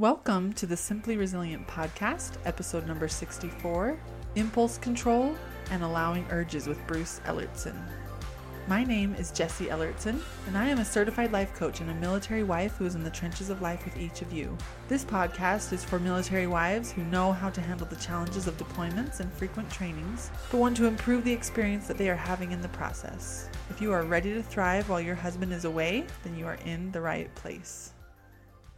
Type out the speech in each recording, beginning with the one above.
Welcome to the Simply Resilient podcast, episode number 64 Impulse Control and Allowing Urges with Bruce Ellertson. My name is Jessie Ellertson, and I am a certified life coach and a military wife who is in the trenches of life with each of you. This podcast is for military wives who know how to handle the challenges of deployments and frequent trainings, but want to improve the experience that they are having in the process. If you are ready to thrive while your husband is away, then you are in the right place.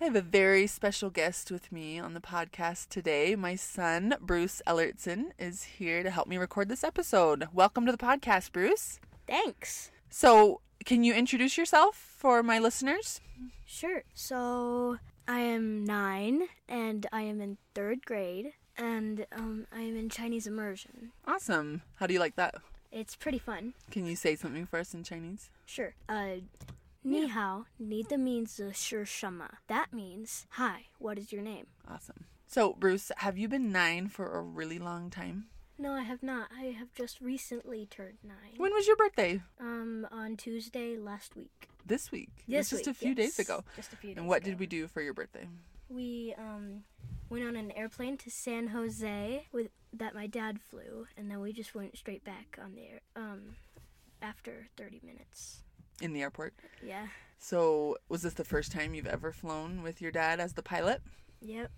I have a very special guest with me on the podcast today. My son, Bruce Ellertson, is here to help me record this episode. Welcome to the podcast, Bruce. Thanks. So, can you introduce yourself for my listeners? Sure. So, I am nine and I am in third grade and um, I am in Chinese immersion. Awesome. How do you like that? It's pretty fun. Can you say something for us in Chinese? Sure. Uh, Ni hao, nida means the sure shama. That means, hi, what is your name? Awesome. So, Bruce, have you been nine for a really long time? No, I have not. I have just recently turned nine. When was your birthday? Um, on Tuesday last week. This week? Yes, just a few days ago. Just a few days And what ago. did we do for your birthday? We um went on an airplane to San Jose with that my dad flew, and then we just went straight back on the air um after 30 minutes. In the airport. Yeah. So, was this the first time you've ever flown with your dad as the pilot? Yep.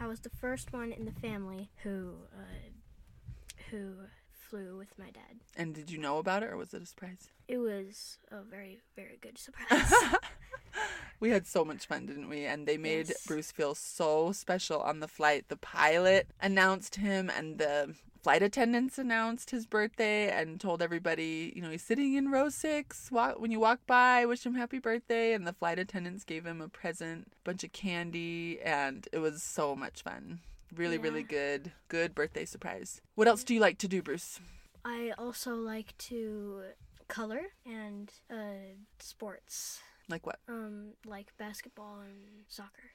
I was the first one in the family who uh, who flew with my dad. And did you know about it or was it a surprise? It was a very very good surprise. We had so much fun, didn't we? And they made Yes. Bruce feel so special on the flight. The pilot announced him, and the flight attendants announced his birthday and told everybody, you know, he's sitting in row six. Walk, when you walk by, wish him happy birthday. And the flight attendants gave him a present, bunch of candy, and it was so much fun. Really, really good, good birthday surprise. What else do you like to do, Bruce? I also like to color and uh, sports, Like what? um, like basketball and soccer.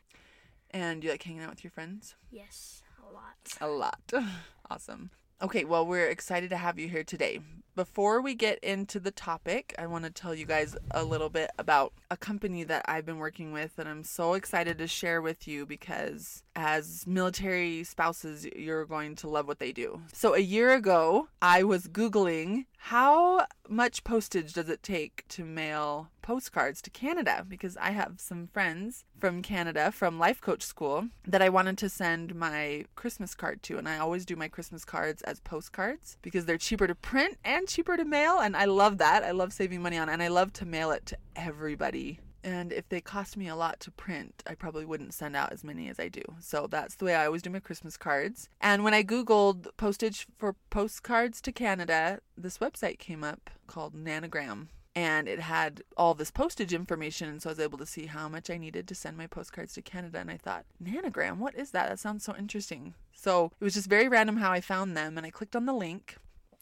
And you like hanging out with your friends? Yes, a lot. A lot. awesome. Okay, well, we're excited to have you here today. Before we get into the topic, I want to tell you guys a little bit about a company that I've been working with that I'm so excited to share with you because as military spouses, you're going to love what they do. So, a year ago, I was Googling how much postage does it take to mail postcards to Canada because I have some friends from Canada from Life Coach School that I wanted to send my Christmas card to and I always do my Christmas cards as postcards because they're cheaper to print and cheaper to mail and I love that. I love saving money on it and I love to mail it to everybody. And if they cost me a lot to print, I probably wouldn't send out as many as I do. So that's the way I always do my Christmas cards. And when I Googled postage for postcards to Canada, this website came up called Nanogram. And it had all this postage information. And so I was able to see how much I needed to send my postcards to Canada. And I thought, Nanogram, what is that? That sounds so interesting. So it was just very random how I found them. And I clicked on the link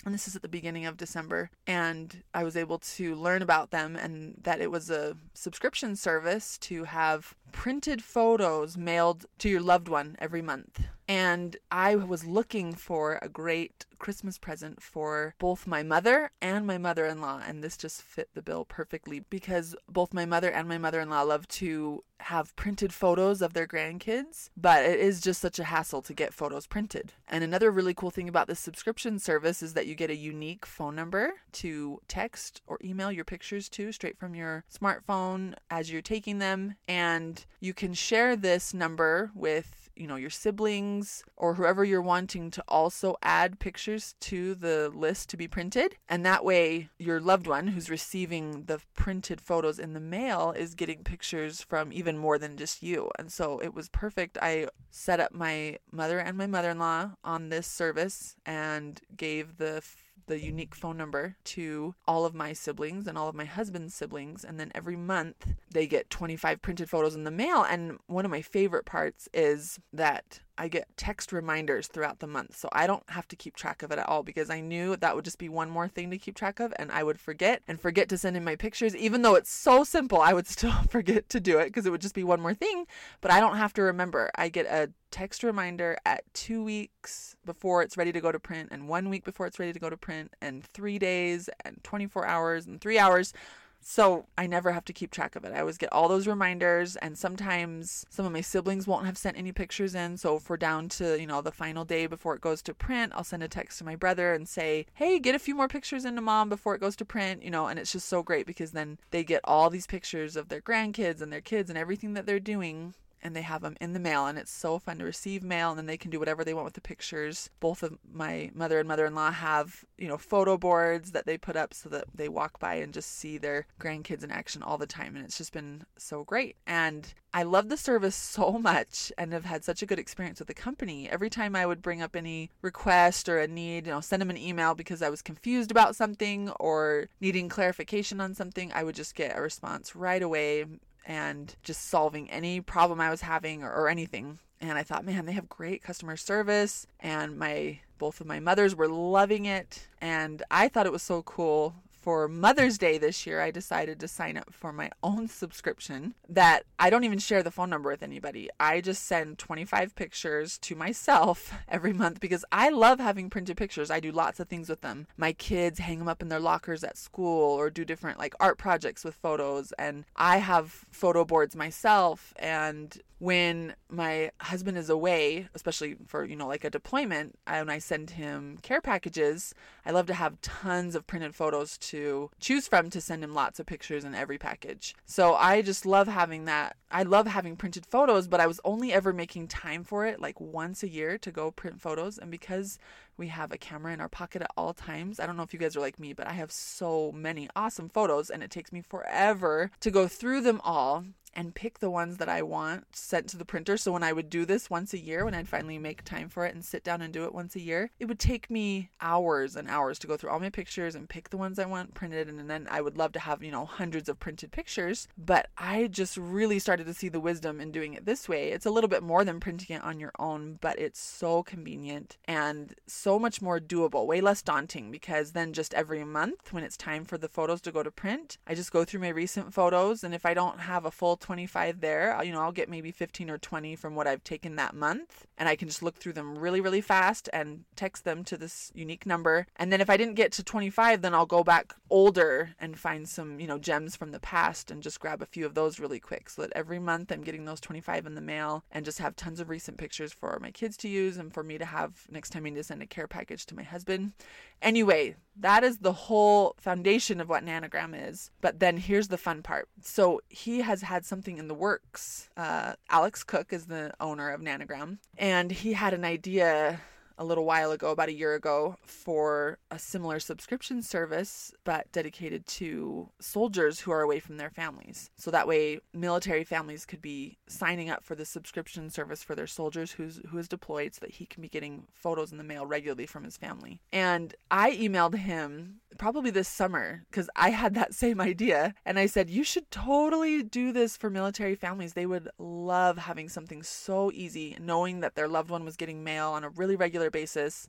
and this is at the beginning of December, and I was able to learn about them and that it was a subscription service to have printed photos mailed to your loved one every month. And I was looking for a great Christmas present for both my mother and my mother in law, and this just fit the bill perfectly because both my mother and my mother in law love to have printed photos of their grandkids, but it is just such a hassle to get photos printed. And another really cool thing about this subscription service is that you get a unique phone number to text or email your pictures to straight from your smartphone as you're taking them. And you can share this number with you know your siblings or whoever you're wanting to also add pictures to the list to be printed. And that way your loved one who's receiving the printed photos in the mail is getting pictures from even more than just you. And so it was perfect. I set up my mother and my mother-in-law on this service and gave the the unique phone number to all of my siblings and all of my husband's siblings. And then every month they get 25 printed photos in the mail. And one of my favorite parts is that I get text reminders throughout the month. So I don't have to keep track of it at all because I knew that would just be one more thing to keep track of and I would forget and forget to send in my pictures. Even though it's so simple, I would still forget to do it because it would just be one more thing. But I don't have to remember. I get a text reminder at two weeks before it's ready to go to print and one week before it's ready to go to print and three days and 24 hours and three hours So I never have to keep track of it. I always get all those reminders, and sometimes some of my siblings won't have sent any pictures in. So if we're down to, you know, the final day before it goes to print, I'll send a text to my brother and say, hey, get a few more pictures into mom before it goes to print, you know, and it's just so great because then they get all these pictures of their grandkids and their kids and everything that they're doing and they have them in the mail and it's so fun to receive mail and then they can do whatever they want with the pictures both of my mother and mother-in-law have you know photo boards that they put up so that they walk by and just see their grandkids in action all the time and it's just been so great and I love the service so much and have had such a good experience with the company. Every time I would bring up any request or a need, you know, send them an email because I was confused about something or needing clarification on something, I would just get a response right away and just solving any problem I was having or, or anything. And I thought, man, they have great customer service. And my both of my mothers were loving it. And I thought it was so cool for Mother's Day this year, I decided to sign up for my own subscription that I don't even share the phone number with anybody. I just send 25 pictures to myself every month because I love having printed pictures. I do lots of things with them. My kids hang them up in their lockers at school or do different like art projects with photos. And I have photo boards myself. And when my husband is away, especially for, you know, like a deployment, I, when I send him care packages, I love to have tons of printed photos to choose from to send him lots of pictures in every package. So I just love having that. I love having printed photos, but I was only ever making time for it like once a year to go print photos. And because we have a camera in our pocket at all times. I don't know if you guys are like me, but I have so many awesome photos and it takes me forever to go through them all and pick the ones that I want sent to the printer. So when I would do this once a year, when I'd finally make time for it and sit down and do it once a year, it would take me hours and hours to go through all my pictures and pick the ones I want printed. And then I would love to have, you know, hundreds of printed pictures. But I just really started to see the wisdom in doing it this way. It's a little bit more than printing it on your own, but it's so convenient and so much more doable, way less daunting because then just every month when it's time for the photos to go to print, I just go through my recent photos. And if I don't have a full 25 there. You know, I'll get maybe 15 or 20 from what I've taken that month, and I can just look through them really, really fast and text them to this unique number. And then if I didn't get to 25, then I'll go back older and find some, you know, gems from the past and just grab a few of those really quick so that every month I'm getting those 25 in the mail and just have tons of recent pictures for my kids to use and for me to have next time I need to send a care package to my husband. Anyway, that is the whole foundation of what Nanogram is. But then here's the fun part. So he has had something in the works. Uh, Alex Cook is the owner of Nanogram, and he had an idea a little while ago, about a year ago, for a similar subscription service, but dedicated to soldiers who are away from their families. So that way, military families could be signing up for the subscription service for their soldiers who's who is deployed, so that he can be getting photos in the mail regularly from his family. And I emailed him probably this summer because I had that same idea, and I said you should totally do this for military families. They would love having something so easy, knowing that their loved one was getting mail on a really regular basis.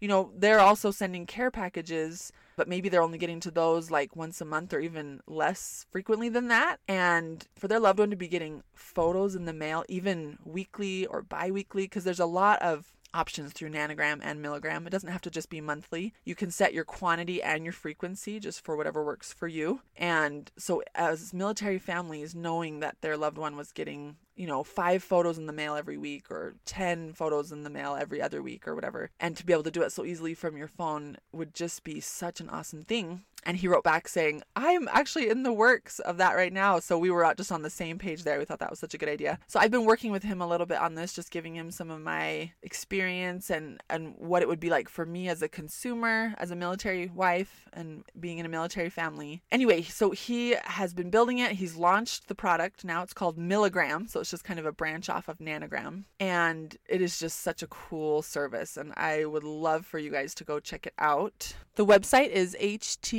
You know, they're also sending care packages, but maybe they're only getting to those like once a month or even less frequently than that. And for their loved one to be getting photos in the mail, even weekly or bi weekly, because there's a lot of options through nanogram and milligram. It doesn't have to just be monthly. You can set your quantity and your frequency just for whatever works for you. And so, as military families, knowing that their loved one was getting you know, five photos in the mail every week or 10 photos in the mail every other week or whatever. And to be able to do it so easily from your phone would just be such an awesome thing. And he wrote back saying, I'm actually in the works of that right now. So we were just on the same page there. We thought that was such a good idea. So I've been working with him a little bit on this, just giving him some of my experience and, and what it would be like for me as a consumer, as a military wife, and being in a military family. Anyway, so he has been building it. He's launched the product. Now it's called Milligram. So it's just kind of a branch off of Nanogram. And it is just such a cool service. And I would love for you guys to go check it out. The website is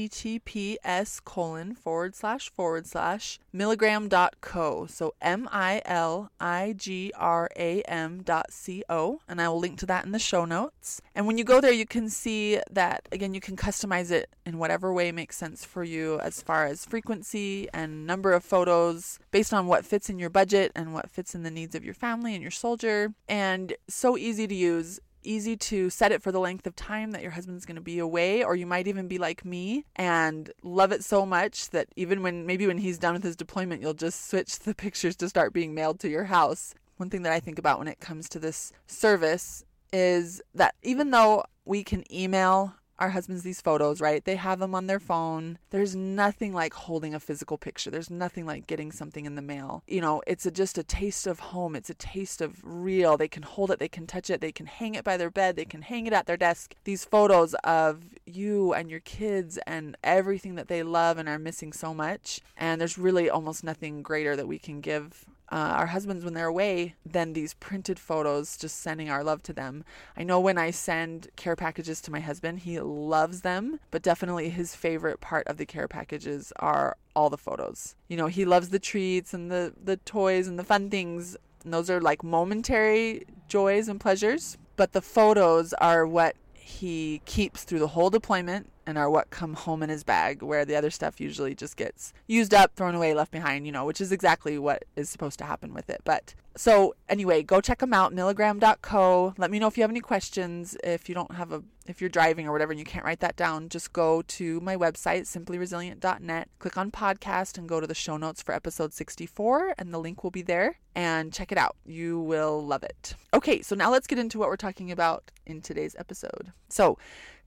https colon forward slash forward slash milligram.co. So M I L I G R A M dot C O. And I will link to that in the show notes. And when you go there, you can see that, again, you can customize it in whatever way makes sense for you as far as frequency and number of photos based on what fits in your budget and what fits in the needs of your family and your soldier. And so easy to use easy to set it for the length of time that your husband's going to be away, or you might even be like me and love it so much that even when maybe when he's done with his deployment, you'll just switch the pictures to start being mailed to your house. One thing that I think about when it comes to this service is that even though we can email our husbands these photos, right? They have them on their phone. There's nothing like holding a physical picture. There's nothing like getting something in the mail. You know, it's a, just a taste of home. It's a taste of real. They can hold it, they can touch it, they can hang it by their bed, they can hang it at their desk. These photos of you and your kids and everything that they love and are missing so much. And there's really almost nothing greater that we can give uh, our husbands when they're away than these printed photos, just sending our love to them. I know when I send care packages to my husband, he loves them, but definitely his favorite part of the care packages are all the photos. You know, he loves the treats and the, the toys and the fun things. And those are like momentary joys and pleasures, but the photos are what he keeps through the whole deployment and are what come home in his bag, where the other stuff usually just gets used up, thrown away, left behind, you know, which is exactly what is supposed to happen with it. But so anyway, go check them out, milligram.co. Let me know if you have any questions. If you don't have a, if you're driving or whatever and you can't write that down, just go to my website, simplyresilient.net, click on podcast and go to the show notes for episode 64, and the link will be there. And check it out. You will love it. Okay, so now let's get into what we're talking about in today's episode. So,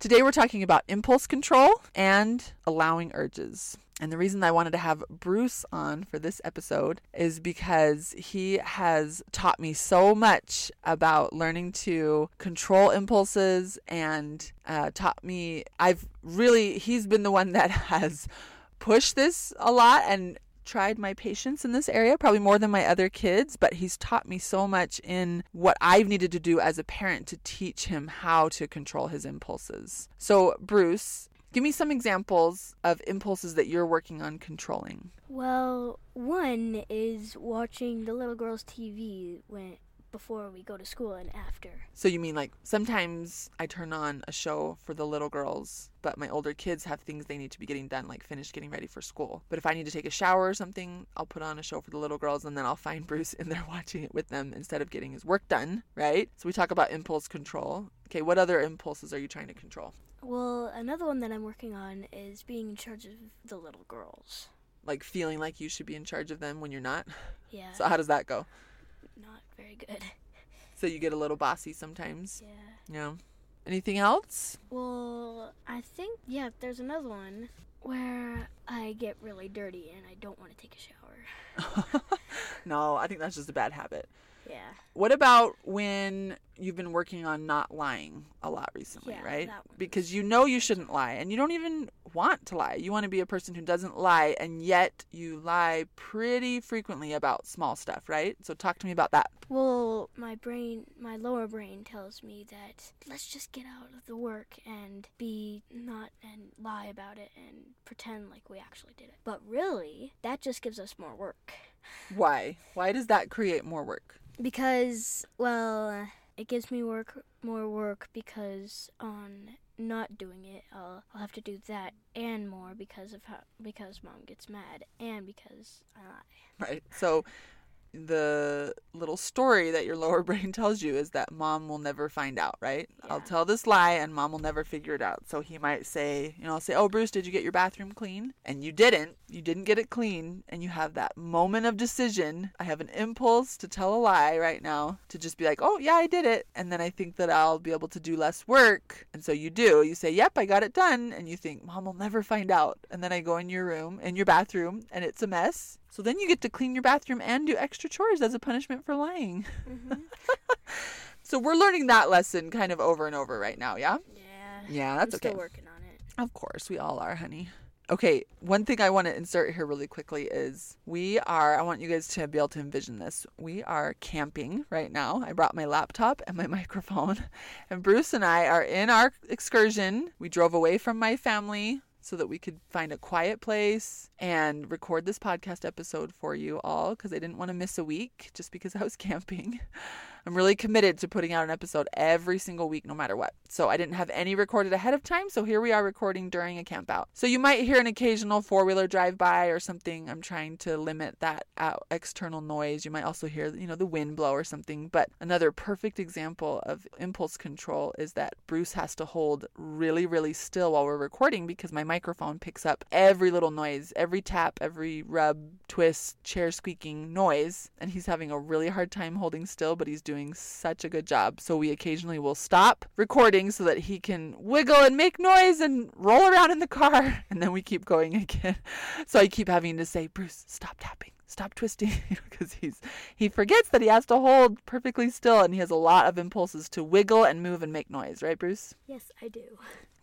Today we're talking about impulse control and allowing urges. And the reason I wanted to have Bruce on for this episode is because he has taught me so much about learning to control impulses and uh, taught me, I've really, he's been the one that has pushed this a lot and tried my patience in this area, probably more than my other kids, but he's taught me so much in what I've needed to do as a parent to teach him how to control his impulses. So, Bruce, give me some examples of impulses that you're working on controlling. Well, one is watching the little girl's TV when before we go to school and after. So you mean like sometimes I turn on a show for the little girls, but my older kids have things they need to be getting done, like finish getting ready for school. But if I need to take a shower or something, I'll put on a show for the little girls and then I'll find Bruce in there watching it with them instead of getting his work done, right? So we talk about impulse control. Okay, what other impulses are you trying to control? Well, another one that I'm working on is being in charge of the little girls. Like feeling like you should be in charge of them when you're not? Yeah. So how does that go? not very good. So you get a little bossy sometimes. Yeah. Yeah. Anything else? Well, I think yeah, there's another one where I get really dirty and I don't want to take a shower. no, I think that's just a bad habit. Yeah. What about when you've been working on not lying a lot recently, Yeah, right? Because you know you shouldn't lie and you don't even want to lie. You want to be a person who doesn't lie and yet you lie pretty frequently about small stuff, right? So talk to me about that. Well, my brain, my lower brain tells me that let's just get out of the work and be not and lie about it and pretend like we actually did it. But really, that just gives us more work. Why? Why does that create more work? Because, well, it gives me work more work because on not doing it, I'll, I'll have to do that and more because of how because mom gets mad and because I lie. Right. So the little story that your lower brain tells you is that mom will never find out, right? I'll tell this lie and mom will never figure it out. So he might say, you know, I'll say, Oh, Bruce, did you get your bathroom clean? And you didn't. You didn't get it clean. And you have that moment of decision. I have an impulse to tell a lie right now to just be like, Oh, yeah, I did it. And then I think that I'll be able to do less work. And so you do. You say, Yep, I got it done. And you think, Mom will never find out. And then I go in your room, in your bathroom, and it's a mess. So then you get to clean your bathroom and do extra chores as a punishment for lying. Mm-hmm. So we're learning that lesson kind of over and over right now, yeah? Yeah. Yeah, that's I'm still okay. working on it. Of course, we all are, honey. Okay, one thing I want to insert here really quickly is we are, I want you guys to be able to envision this. We are camping right now. I brought my laptop and my microphone, and Bruce and I are in our excursion. We drove away from my family so that we could find a quiet place and record this podcast episode for you all because I didn't want to miss a week just because I was camping. I'm really committed to putting out an episode every single week, no matter what. So I didn't have any recorded ahead of time. So here we are recording during a camp out. So you might hear an occasional four wheeler drive by or something. I'm trying to limit that out external noise. You might also hear, you know, the wind blow or something. But another perfect example of impulse control is that Bruce has to hold really, really still while we're recording because my microphone picks up every little noise, every tap, every rub, twist, chair squeaking noise. And he's having a really hard time holding still, but he's doing such a good job. So we occasionally will stop recording so that he can wiggle and make noise and roll around in the car. And then we keep going again. So I keep having to say, Bruce, stop tapping stop twisting because he's he forgets that he has to hold perfectly still and he has a lot of impulses to wiggle and move and make noise right bruce Yes, I do.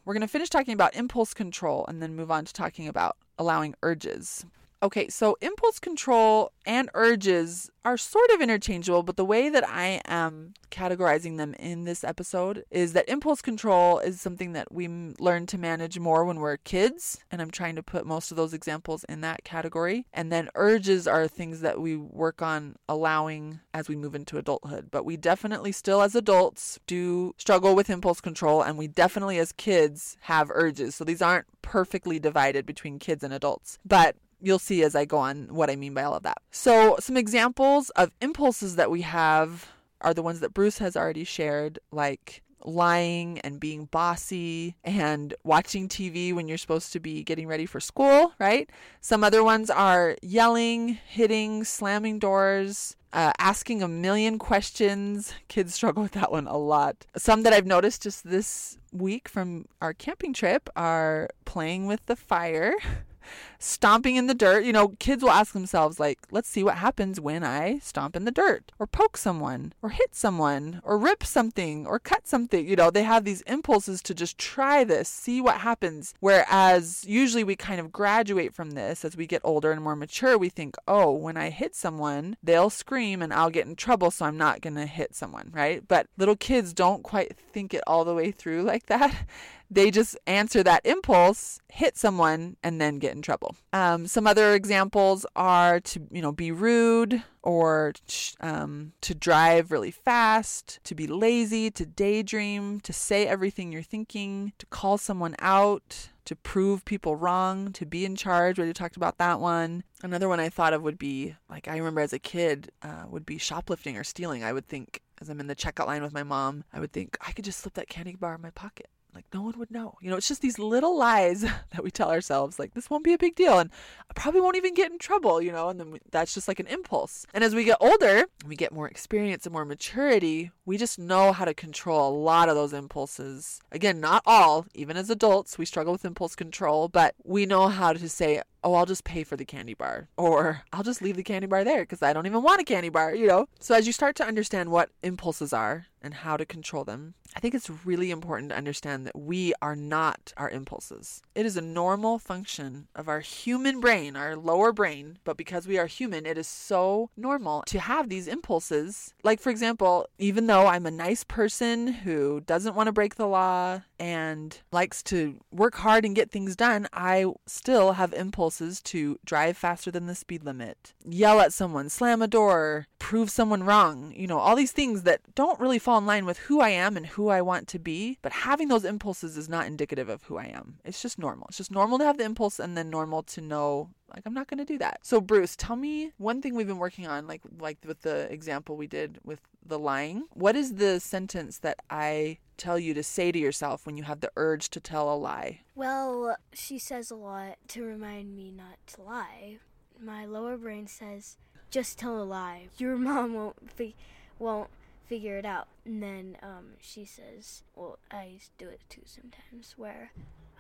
we're going to finish talking about impulse control and then move on to talking about allowing urges Okay, so impulse control and urges are sort of interchangeable, but the way that I am categorizing them in this episode is that impulse control is something that we learn to manage more when we're kids, and I'm trying to put most of those examples in that category. And then urges are things that we work on allowing as we move into adulthood. But we definitely still as adults do struggle with impulse control, and we definitely as kids have urges. So these aren't perfectly divided between kids and adults. But you'll see as I go on what I mean by all of that. So, some examples of impulses that we have are the ones that Bruce has already shared, like lying and being bossy and watching TV when you're supposed to be getting ready for school, right? Some other ones are yelling, hitting, slamming doors. Uh, asking a million questions. Kids struggle with that one a lot. Some that I've noticed just this week from our camping trip are playing with the fire stomping in the dirt. You know, kids will ask themselves, like, let's see what happens when I stomp in the dirt, or poke someone, or hit someone, or rip something, or cut something. You know, they have these impulses to just try this, see what happens. Whereas usually we kind of graduate from this as we get older and more mature. We think, oh, when I hit someone, they'll scream and I'll get in trouble, so I'm not going to hit someone, right? But little kids don't quite think it all the way through like that they just answer that impulse, hit someone, and then get in trouble. Um, some other examples are to you know be rude or um, to drive really fast, to be lazy, to daydream, to say everything you're thinking, to call someone out. To prove people wrong, to be in charge. We already talked about that one. Another one I thought of would be like I remember as a kid uh, would be shoplifting or stealing. I would think as I'm in the checkout line with my mom, I would think I could just slip that candy bar in my pocket like no one would know. You know, it's just these little lies that we tell ourselves, like this won't be a big deal, and I probably won't even get in trouble. You know, and then we, that's just like an impulse. And as we get older, we get more experience and more maturity. We just know how to control a lot of those impulses. Again, not all. Even as adults, we struggle with impulse control, but we know how to say, oh, I'll just pay for the candy bar. Or I'll just leave the candy bar there because I don't even want a candy bar, you know? So as you start to understand what impulses are and how to control them, I think it's really important to understand that we are not our impulses. It is a normal function of our human brain, our lower brain, but because we are human, it is so normal to have these impulses. Like, for example, even though I'm a nice person who doesn't want to break the law and likes to work hard and get things done, I still have impulses to drive faster than the speed limit, yell at someone, slam a door, prove someone wrong, you know, all these things that don't really fall in line with who I am and who I want to be. But having those impulses is not indicative of who I am. It's just normal. It's just normal to have the impulse and then normal to know like I'm not going to do that. So Bruce, tell me one thing we've been working on like like with the example we did with the lying. What is the sentence that I tell you to say to yourself when you have the urge to tell a lie? Well, she says a lot to remind me not to lie. My lower brain says, "Just tell a lie. Your mom won't fi- won't figure it out." And then um, she says, "Well, I do it too sometimes, where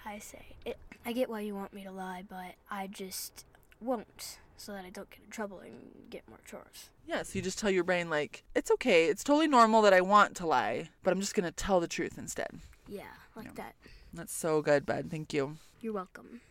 I say, I get why you want me to lie, but I just won't." So that I don't get in trouble and get more chores. Yeah, so you just tell your brain, like, it's okay, it's totally normal that I want to lie, but I'm just going to tell the truth instead. Yeah, like Yeah. that. That's so good, bud. Thank you. You're welcome.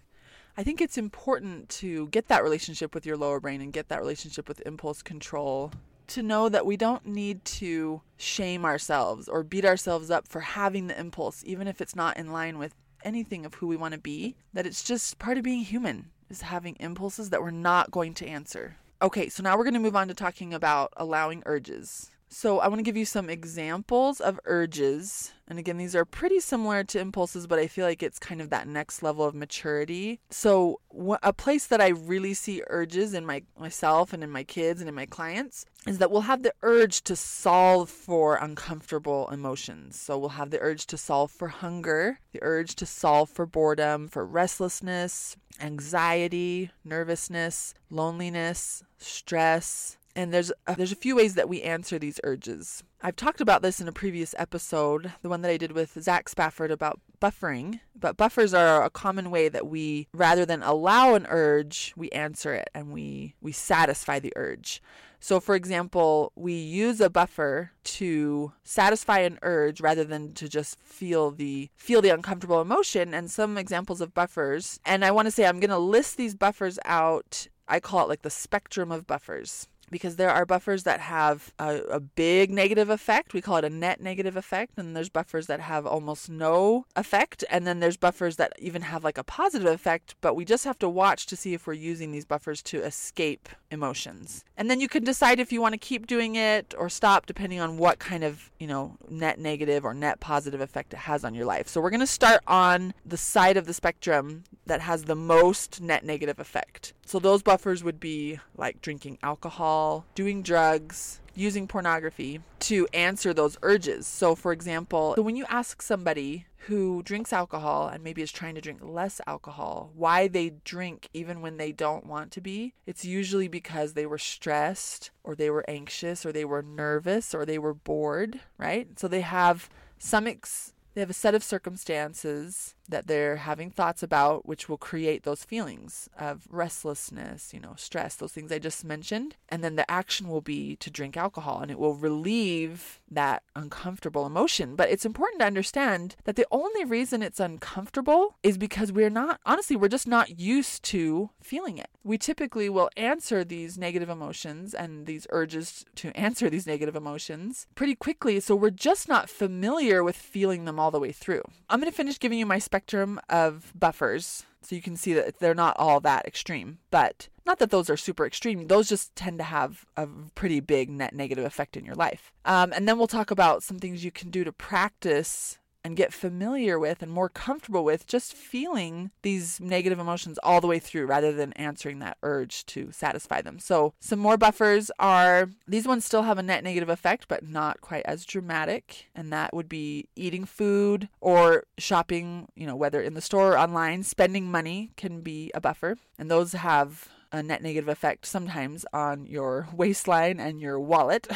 I think it's important to get that relationship with your lower brain and get that relationship with impulse control to know that we don't need to shame ourselves or beat ourselves up for having the impulse, even if it's not in line with anything of who we want to be, that it's just part of being human is having impulses that we're not going to answer. Okay, so now we're going to move on to talking about allowing urges. So, I want to give you some examples of urges. And again, these are pretty similar to impulses, but I feel like it's kind of that next level of maturity. So, a place that I really see urges in my myself and in my kids and in my clients is that we'll have the urge to solve for uncomfortable emotions. So, we'll have the urge to solve for hunger, the urge to solve for boredom, for restlessness, anxiety, nervousness, loneliness, stress, and there's a, there's a few ways that we answer these urges. I've talked about this in a previous episode, the one that I did with Zach Spafford about buffering. But buffers are a common way that we, rather than allow an urge, we answer it and we we satisfy the urge. So, for example, we use a buffer to satisfy an urge rather than to just feel the feel the uncomfortable emotion. And some examples of buffers, and I want to say I'm going to list these buffers out. I call it like the spectrum of buffers because there are buffers that have a, a, big negative effect. We call it a net negative effect. And there's buffers that have almost no effect. And then there's buffers that even have like a positive effect, but we just have to watch to see if we're using these buffers to escape emotions. And then you can decide if you want to keep doing it or stop depending on what kind of, you know, net negative or net positive effect it has on your life. So we're going to start on the side of the spectrum that has the most net negative effect. So those buffers would be like drinking alcohol, doing drugs, using pornography to answer those urges. So for example, when you ask somebody who drinks alcohol and maybe is trying to drink less alcohol why they drink even when they don't want to be, it's usually because they were stressed or they were anxious or they were nervous or they were bored, right? So they have some ex- they have a set of circumstances that they're having thoughts about, which will create those feelings of restlessness, you know, stress, those things I just mentioned. And then the action will be to drink alcohol and it will relieve that uncomfortable emotion. But it's important to understand that the only reason it's uncomfortable is because we're not, honestly, we're just not used to feeling it. We typically will answer these negative emotions and these urges to answer these negative emotions pretty quickly. So we're just not familiar with feeling them all the way through. I'm going to finish giving you my spec spectrum of buffers. So you can see that they're not all that extreme, but not that those are super extreme. Those just tend to have a pretty big net negative effect in your life. Um, and then we'll talk about some things you can do to practice and get familiar with and more comfortable with just feeling these negative emotions all the way through rather than answering that urge to satisfy them. So, some more buffers are these ones still have a net negative effect, but not quite as dramatic. And that would be eating food or shopping, you know, whether in the store or online. Spending money can be a buffer. And those have a net negative effect sometimes on your waistline and your wallet.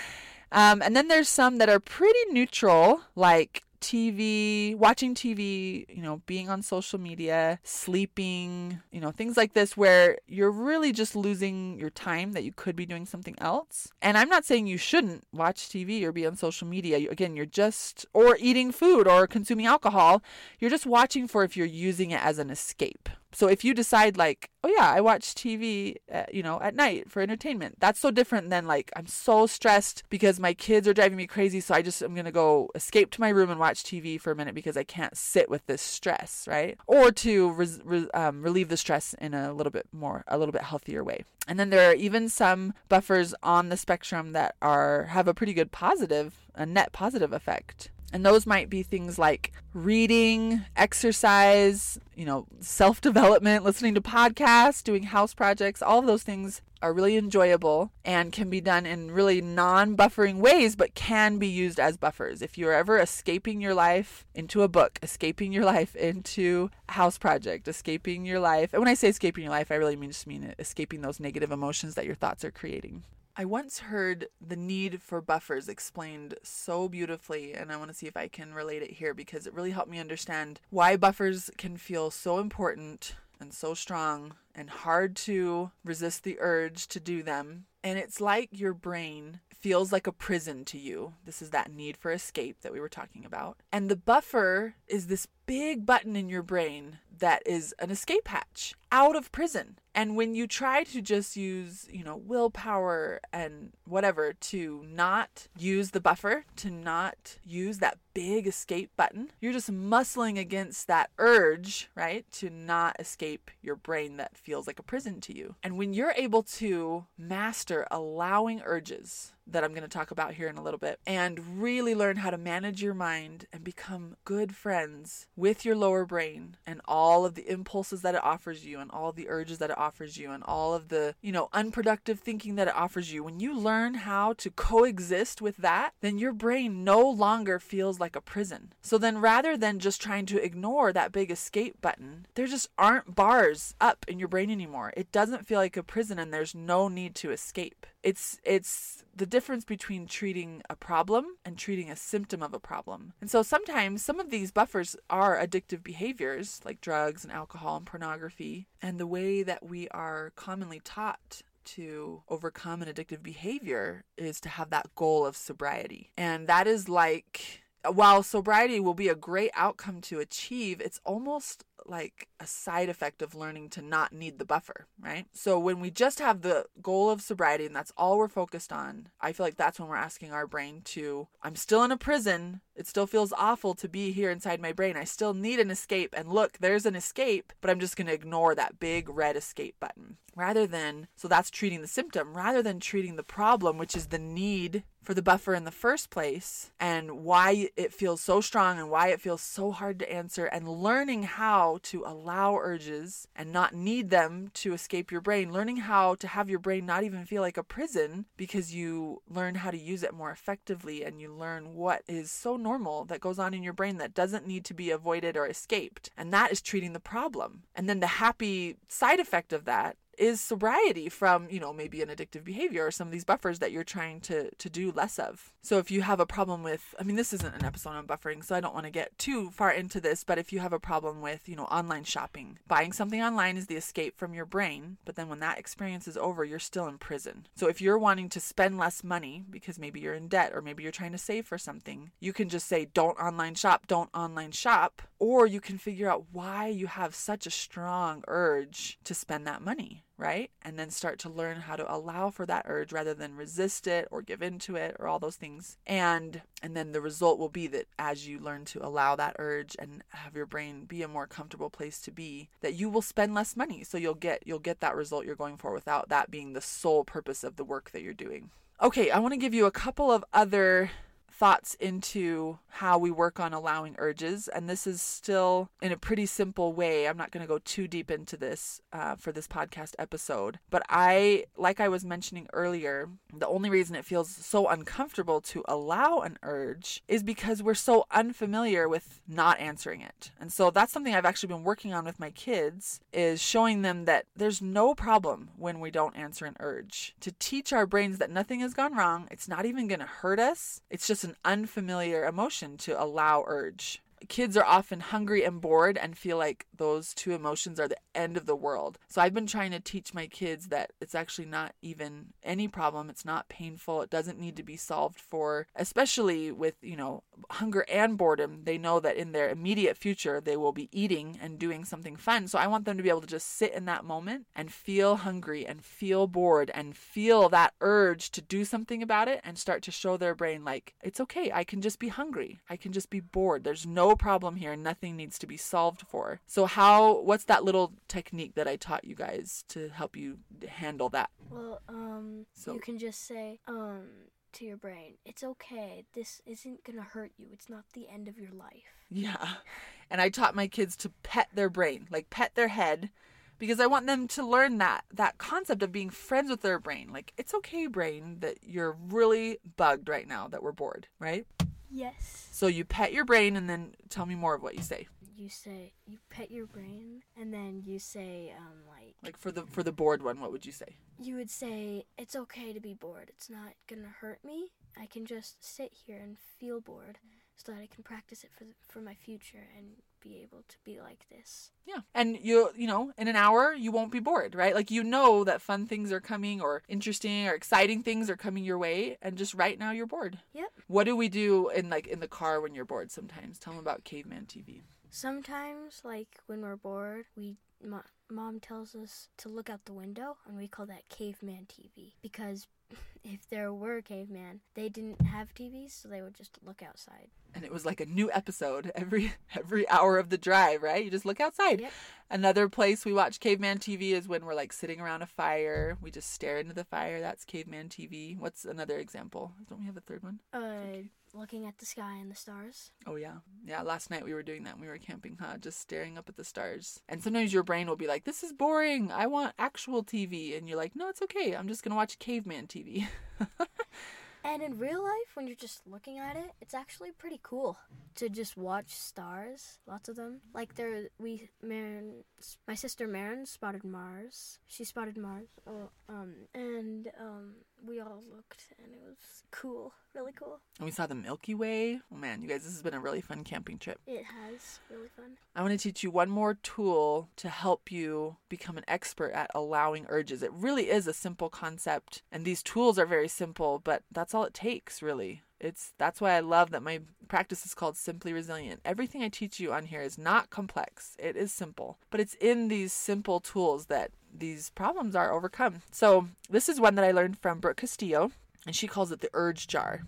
um, and then there's some that are pretty neutral, like TV, watching TV, you know, being on social media, sleeping, you know, things like this where you're really just losing your time that you could be doing something else. And I'm not saying you shouldn't watch TV or be on social media. Again, you're just, or eating food or consuming alcohol, you're just watching for if you're using it as an escape. So if you decide like, oh yeah, I watch TV, uh, you know, at night for entertainment, that's so different than like I'm so stressed because my kids are driving me crazy, so I just I'm gonna go escape to my room and watch TV for a minute because I can't sit with this stress, right? Or to res- re- um, relieve the stress in a little bit more, a little bit healthier way. And then there are even some buffers on the spectrum that are have a pretty good positive, a net positive effect. And those might be things like reading, exercise, you know, self development, listening to podcasts, doing house projects. All of those things are really enjoyable and can be done in really non buffering ways, but can be used as buffers. If you're ever escaping your life into a book, escaping your life into a house project, escaping your life, and when I say escaping your life, I really mean just mean escaping those negative emotions that your thoughts are creating. I once heard the need for buffers explained so beautifully, and I want to see if I can relate it here because it really helped me understand why buffers can feel so important and so strong and hard to resist the urge to do them. And it's like your brain feels like a prison to you. This is that need for escape that we were talking about. And the buffer is this big button in your brain that is an escape hatch out of prison. And when you try to just use, you know, willpower and whatever to not use the buffer, to not use that big escape button, you're just muscling against that urge, right? To not escape your brain that feels like a prison to you. And when you're able to master allowing urges that I'm going to talk about here in a little bit, and really learn how to manage your mind and become good friends with your lower brain and all of the impulses that it offers you and all the urges that it offers you and all of the, you know, unproductive thinking that it offers you. When you learn how to coexist with that, then your brain no longer feels like a prison. So then rather than just trying to ignore that big escape button, there just aren't bars up in your brain anymore. It doesn't feel like a prison and there's no need to escape. It's it's the difference between treating a problem and treating a symptom of a problem. And so sometimes some of these buffers are addictive behaviors like drugs and alcohol and pornography. And the way that we are commonly taught to overcome an addictive behavior is to have that goal of sobriety. And that is like while sobriety will be a great outcome to achieve, it's almost like a side effect of learning to not need the buffer, right? So when we just have the goal of sobriety and that's all we're focused on, I feel like that's when we're asking our brain to, I'm still in a prison. It still feels awful to be here inside my brain. I still need an escape. And look, there's an escape, but I'm just going to ignore that big red escape button. Rather than, so that's treating the symptom, rather than treating the problem, which is the need for the buffer in the first place and why it feels so strong and why it feels so hard to answer and learning how to allow urges and not need them to escape your brain, learning how to have your brain not even feel like a prison because you learn how to use it more effectively and you learn what is so normal that goes on in your brain that doesn't need to be avoided or escaped. And that is treating the problem. And then the happy side effect of that is sobriety from, you know, maybe an addictive behavior or some of these buffers that you're trying to to do less of. So if you have a problem with I mean this isn't an episode on buffering, so I don't want to get too far into this, but if you have a problem with, you know, online shopping, buying something online is the escape from your brain, but then when that experience is over, you're still in prison. So if you're wanting to spend less money because maybe you're in debt or maybe you're trying to save for something, you can just say don't online shop, don't online shop, or you can figure out why you have such a strong urge to spend that money right? And then start to learn how to allow for that urge rather than resist it or give into it or all those things. And and then the result will be that as you learn to allow that urge and have your brain be a more comfortable place to be, that you will spend less money. So you'll get you'll get that result you're going for without that being the sole purpose of the work that you're doing. Okay, I want to give you a couple of other thoughts into how we work on allowing urges. And this is still in a pretty simple way. I'm not going to go too deep into this uh, for this podcast episode. But I, like I was mentioning earlier, the only reason it feels so uncomfortable to allow an urge is because we're so unfamiliar with not answering it. And so that's something I've actually been working on with my kids is showing them that there's no problem when we don't answer an urge. To teach our brains that nothing has gone wrong, it's not even going to hurt us. It's just an an unfamiliar emotion to allow urge kids are often hungry and bored and feel like those two emotions are the end of the world. So I've been trying to teach my kids that it's actually not even any problem. It's not painful. It doesn't need to be solved for, especially with, you know, hunger and boredom. They know that in their immediate future, they will be eating and doing something fun. So I want them to be able to just sit in that moment and feel hungry and feel bored and feel that urge to do something about it and start to show their brain, like, it's okay. I can just be hungry. I can just be bored. There's no problem here. Nothing needs to be solved for. So how what's that little technique that I taught you guys to help you handle that? Well, um so, you can just say um to your brain, it's okay. This isn't going to hurt you. It's not the end of your life. Yeah. And I taught my kids to pet their brain, like pet their head because I want them to learn that that concept of being friends with their brain. Like it's okay brain that you're really bugged right now that we're bored, right? Yes. So you pet your brain and then tell me more of what you say. You say you pet your brain and then you say um like like for the for the bored one, what would you say? You would say it's okay to be bored. It's not going to hurt me. I can just sit here and feel bored so that I can practice it for the, for my future and be able to be like this. Yeah. And you you know, in an hour you won't be bored, right? Like you know that fun things are coming or interesting or exciting things are coming your way and just right now you're bored. Yep. What do we do in like in the car when you're bored sometimes? Tell them about caveman TV. Sometimes like when we're bored, we mom tells us to look out the window and we call that caveman TV because if there were caveman, they didn't have TVs, so they would just look outside. and it was like a new episode every every hour of the drive, right? You just look outside. Yep. Another place we watch caveman TV is when we're like sitting around a fire. We just stare into the fire. That's caveman TV. What's another example? Don't we have a third one? Uh, looking at the sky and the stars. Oh yeah. Yeah, last night we were doing that we were camping, huh? Just staring up at the stars. And sometimes your brain will be like, "This is boring. I want actual TV." And you're like, "No, it's okay. I'm just going to watch caveman TV." And in real life, when you're just looking at it, it's actually pretty cool to just watch stars. Lots of them. Like there, we Marin, my sister Marin spotted Mars. She spotted Mars. Oh, um, and um, we all looked, and it was cool, really cool. and we saw the Milky Way. Oh man, you guys, this has been a really fun camping trip. It has really fun. I want to teach you one more tool to help you become an expert at allowing urges. It really is a simple concept, and these tools are very simple, but that's all it takes, really. It's that's why I love that my practice is called Simply Resilient. Everything I teach you on here is not complex. It is simple, but it's in these simple tools that these problems are overcome. So, this is one that I learned from Brooke Castillo, and she calls it the urge jar.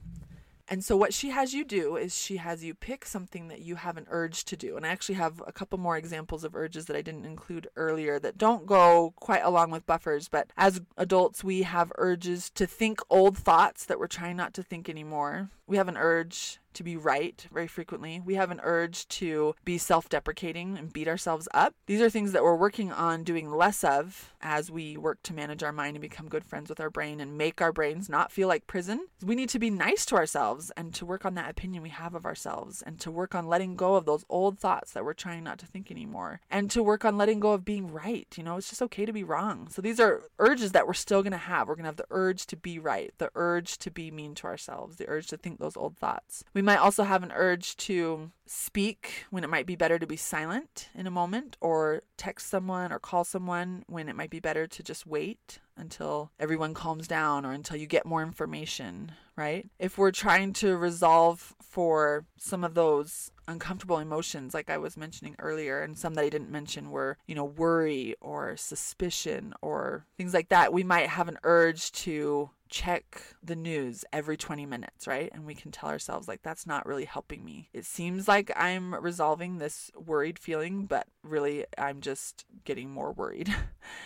And so, what she has you do is she has you pick something that you have an urge to do. And I actually have a couple more examples of urges that I didn't include earlier that don't go quite along with buffers. But as adults, we have urges to think old thoughts that we're trying not to think anymore. We have an urge to be right very frequently. We have an urge to be self deprecating and beat ourselves up. These are things that we're working on doing less of as we work to manage our mind and become good friends with our brain and make our brains not feel like prison. We need to be nice to ourselves and to work on that opinion we have of ourselves and to work on letting go of those old thoughts that we're trying not to think anymore and to work on letting go of being right. You know, it's just okay to be wrong. So these are urges that we're still going to have. We're going to have the urge to be right, the urge to be mean to ourselves, the urge to think those old thoughts. We might also have an urge to speak when it might be better to be silent in a moment, or text someone or call someone when it might be better to just wait until everyone calms down or until you get more information, right? If we're trying to resolve for some of those uncomfortable emotions like I was mentioning earlier and some that I didn't mention were, you know, worry or suspicion or things like that, we might have an urge to check the news every 20 minutes, right? And we can tell ourselves, like, that's not really helping me. It seems like I'm resolving this worried feeling, but really I'm just getting more worried.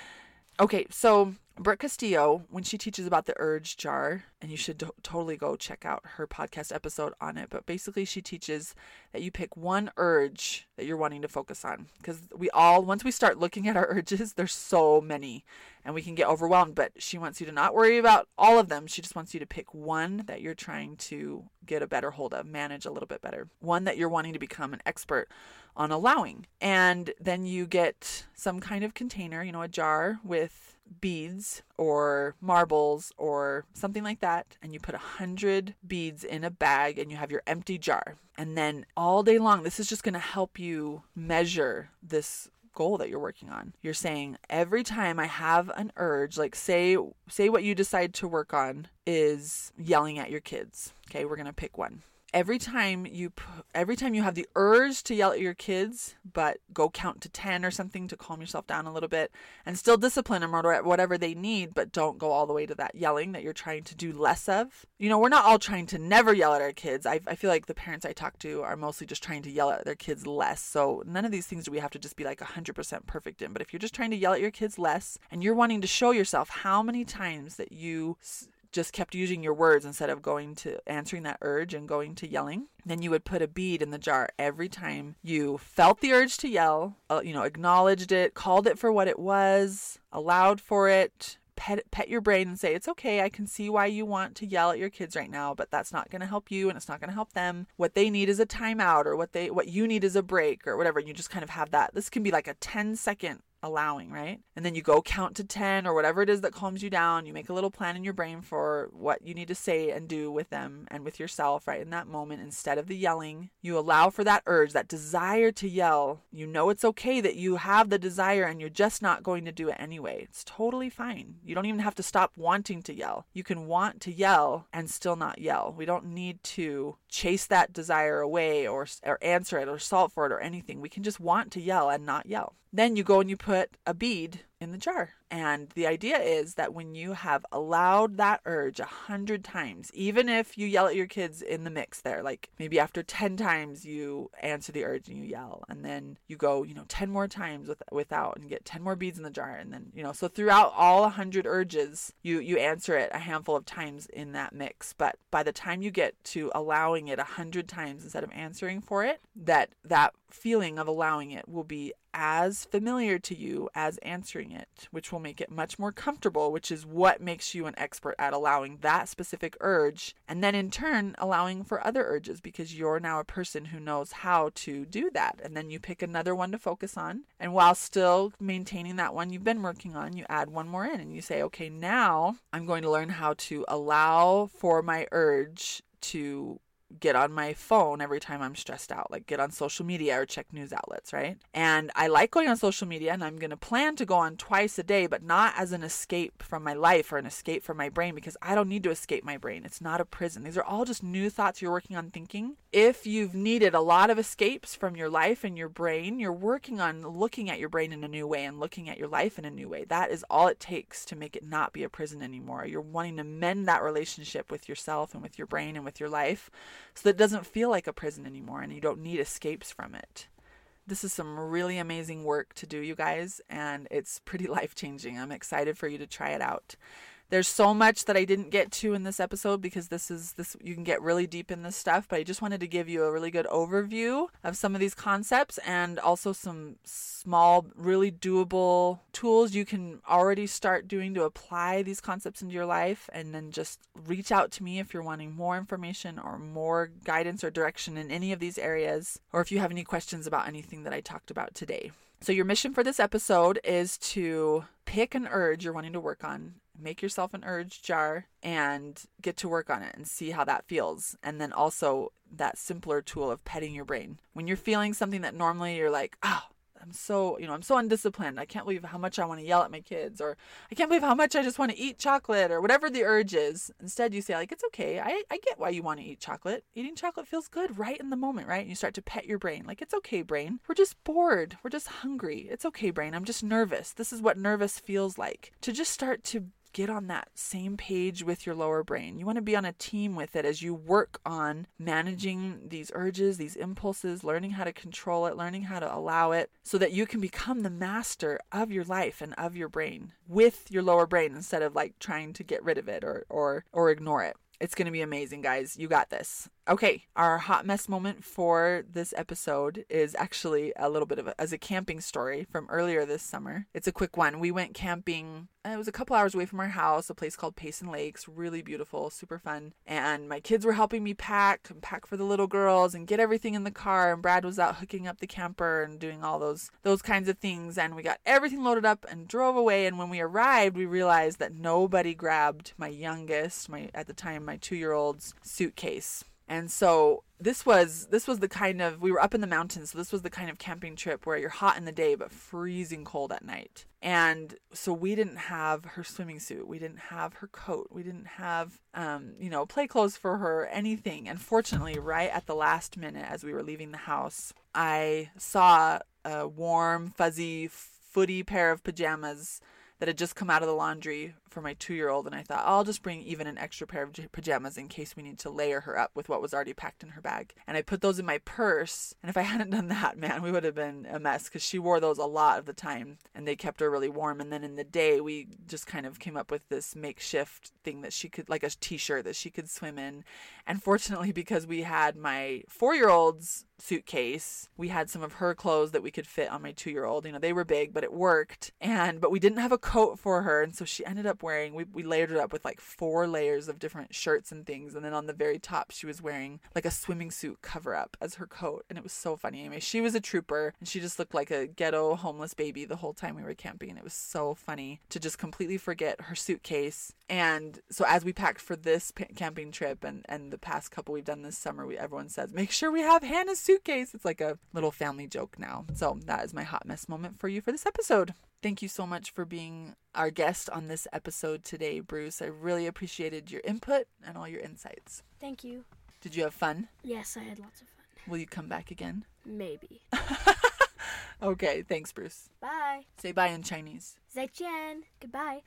okay, so Brooke Castillo, when she teaches about the urge jar, and you should to- totally go check out her podcast episode on it. But basically, she teaches that you pick one urge that you're wanting to focus on. Because we all, once we start looking at our urges, there's so many and we can get overwhelmed. But she wants you to not worry about all of them. She just wants you to pick one that you're trying to get a better hold of, manage a little bit better, one that you're wanting to become an expert on allowing. And then you get some kind of container, you know, a jar with beads or marbles or something like that and you put a hundred beads in a bag and you have your empty jar. And then all day long this is just going to help you measure this goal that you're working on. You're saying every time i have an urge like say say what you decide to work on is yelling at your kids. Okay we're going to pick one every time you every time you have the urge to yell at your kids but go count to 10 or something to calm yourself down a little bit and still discipline them or whatever they need but don't go all the way to that yelling that you're trying to do less of. You know we're not all trying to never yell at our kids. I, I feel like the parents i talk to are mostly just trying to yell at their kids less. So none of these things do we have to just be like 100% perfect in. But if you're just trying to yell at your kids less and you're wanting to show yourself how many times that you just kept using your words instead of going to answering that urge and going to yelling, then you would put a bead in the jar every time you felt the urge to yell, uh, you know, acknowledged it, called it for what it was, allowed for it, pet pet your brain and say it's okay i can see why you want to yell at your kids right now but that's not going to help you and it's not going to help them. What they need is a timeout or what they what you need is a break or whatever. And you just kind of have that. This can be like a 10 second allowing, right? And then you go count to 10 or whatever it is that calms you down. You make a little plan in your brain for what you need to say and do with them and with yourself, right? In that moment, instead of the yelling, you allow for that urge, that desire to yell. You know it's okay that you have the desire and you're just not going to do it anyway. It's totally fine. You don't even have to stop wanting to yell. You can want to yell and still not yell. We don't need to chase that desire away or, or answer it or solve for it or anything. We can just want to yell and not yell. Then you go and you put a bead in the jar And the idea is that when you have allowed that urge a hundred times, even if you yell at your kids in the mix there, like maybe after 10 times you answer the urge and you yell, and then you go, you know, 10 more times with, without and get 10 more beads in the jar. And then, you know, so throughout all 100 urges, you, you answer it a handful of times in that mix. But by the time you get to allowing it a hundred times instead of answering for it, that that feeling of allowing it will be as familiar to you as answering it, which will make it much more comfortable, which is what makes you an expert at allowing that specific urge, and then in turn allowing for other urges because you're now a person who knows how to do that. And then you pick another one to focus on, and while still maintaining that one you've been working on, you add one more in and you say, okay, now I'm going to learn how to allow for my urge to get on my phone every time I'm stressed out, like get on social media or check news outlets, right? And I like going on social media and I'm going to plan to go on twice a day, but not as an escape from my life or an escape from my brain because I don't need to escape my brain. It's not a prison. These are all just new thoughts you're working on thinking. If you've needed a lot of escapes from your life and your brain, you're working on looking at your brain in a new way and looking at your life in a new way. That is all it takes to make it not be a prison anymore. You're wanting to mend that relationship with yourself and with your brain and with your life so that it doesn't feel like a prison anymore and you don't need escapes from it. This is some really amazing work to do, you guys, and it's pretty life changing. I'm excited for you to try it out. There's so much that I didn't get to in this episode because this is this you can get really deep in this stuff, but I just wanted to give you a really good overview of some of these concepts and also some small really doable tools you can already start doing to apply these concepts into your life and then just reach out to me if you're wanting more information or more guidance or direction in any of these areas or if you have any questions about anything that I talked about today. So, your mission for this episode is to pick an urge you're wanting to work on make yourself an urge jar and get to work on it and see how that feels. And then also that simpler tool of petting your brain. When you're feeling something that normally you're like, oh, I'm so, you know, I'm so undisciplined. I can't believe how much I want to yell at my kids, or I can't believe how much I just want to eat chocolate, or whatever the urge is. Instead, you say, like, it's okay. I, I get why you want to eat chocolate. Eating chocolate feels good right in the moment, right? And you start to pet your brain. Like, it's okay, brain. We're just bored. We're just hungry. It's okay, brain. I'm just nervous. This is what nervous feels like. To just start to get on that same page with your lower brain. You want to be on a team with it as you work on managing these urges, these impulses, learning how to control it, learning how to allow it, so that you can become the master of your life and of your brain with your lower brain instead of like trying to get rid of it or or or ignore it. It's going to be amazing, guys. You got this. Okay, our hot mess moment for this episode is actually a little bit of a, as a camping story from earlier this summer. It's a quick one. We went camping. Uh, it was a couple hours away from our house, a place called Payson Lakes, really beautiful, super fun. And my kids were helping me pack and pack for the little girls and get everything in the car. And Brad was out hooking up the camper and doing all those those kinds of things. And we got everything loaded up and drove away. And when we arrived, we realized that nobody grabbed my youngest, my at the time my two year old's suitcase. And so this was this was the kind of we were up in the mountains, so this was the kind of camping trip where you're hot in the day but freezing cold at night. And so we didn't have her swimming suit, we didn't have her coat, we didn't have um, you know, play clothes for her, anything. And fortunately, right at the last minute as we were leaving the house, I saw a warm, fuzzy, footy pair of pajamas that had just come out of the laundry for my two year old, and I thought I'll just bring even an extra pair of pajamas in case we need to layer her up with what was already packed in her bag. And I put those in my purse, and if I hadn't done that, man, we would have been a mess because she wore those a lot of the time and they kept her really warm. And then in the day, we just kind of came up with this makeshift thing that she could, like a t shirt that she could swim in. And fortunately, because we had my four year old's suitcase. We had some of her clothes that we could fit on my two year old. You know, they were big, but it worked. And, but we didn't have a coat for her. And so she ended up wearing, we, we layered it up with like four layers of different shirts and things. And then on the very top, she was wearing like a swimming suit cover up as her coat. And it was so funny. Anyway, she was a trooper and she just looked like a ghetto homeless baby the whole time we were camping. And it was so funny to just completely forget her suitcase. And so as we packed for this camping trip and, and the past couple we've done this summer, we, everyone says, make sure we have Hannah's suitcase. It's like a little family joke now. So that is my hot mess moment for you for this episode. Thank you so much for being our guest on this episode today, Bruce. I really appreciated your input and all your insights. Thank you. Did you have fun? Yes, I had lots of fun. Will you come back again? Maybe. Okay, thanks, Bruce. Bye. Say bye in Chinese. 再见. Goodbye.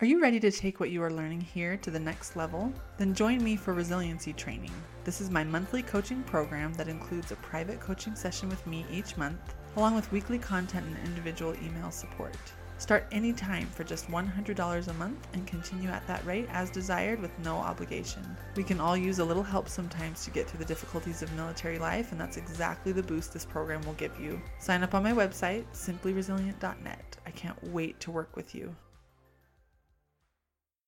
Are you ready to take what you are learning here to the next level? Then join me for resiliency training. This is my monthly coaching program that includes a private coaching session with me each month, along with weekly content and individual email support. Start anytime for just $100 a month and continue at that rate as desired with no obligation. We can all use a little help sometimes to get through the difficulties of military life, and that's exactly the boost this program will give you. Sign up on my website, simplyresilient.net. I can't wait to work with you.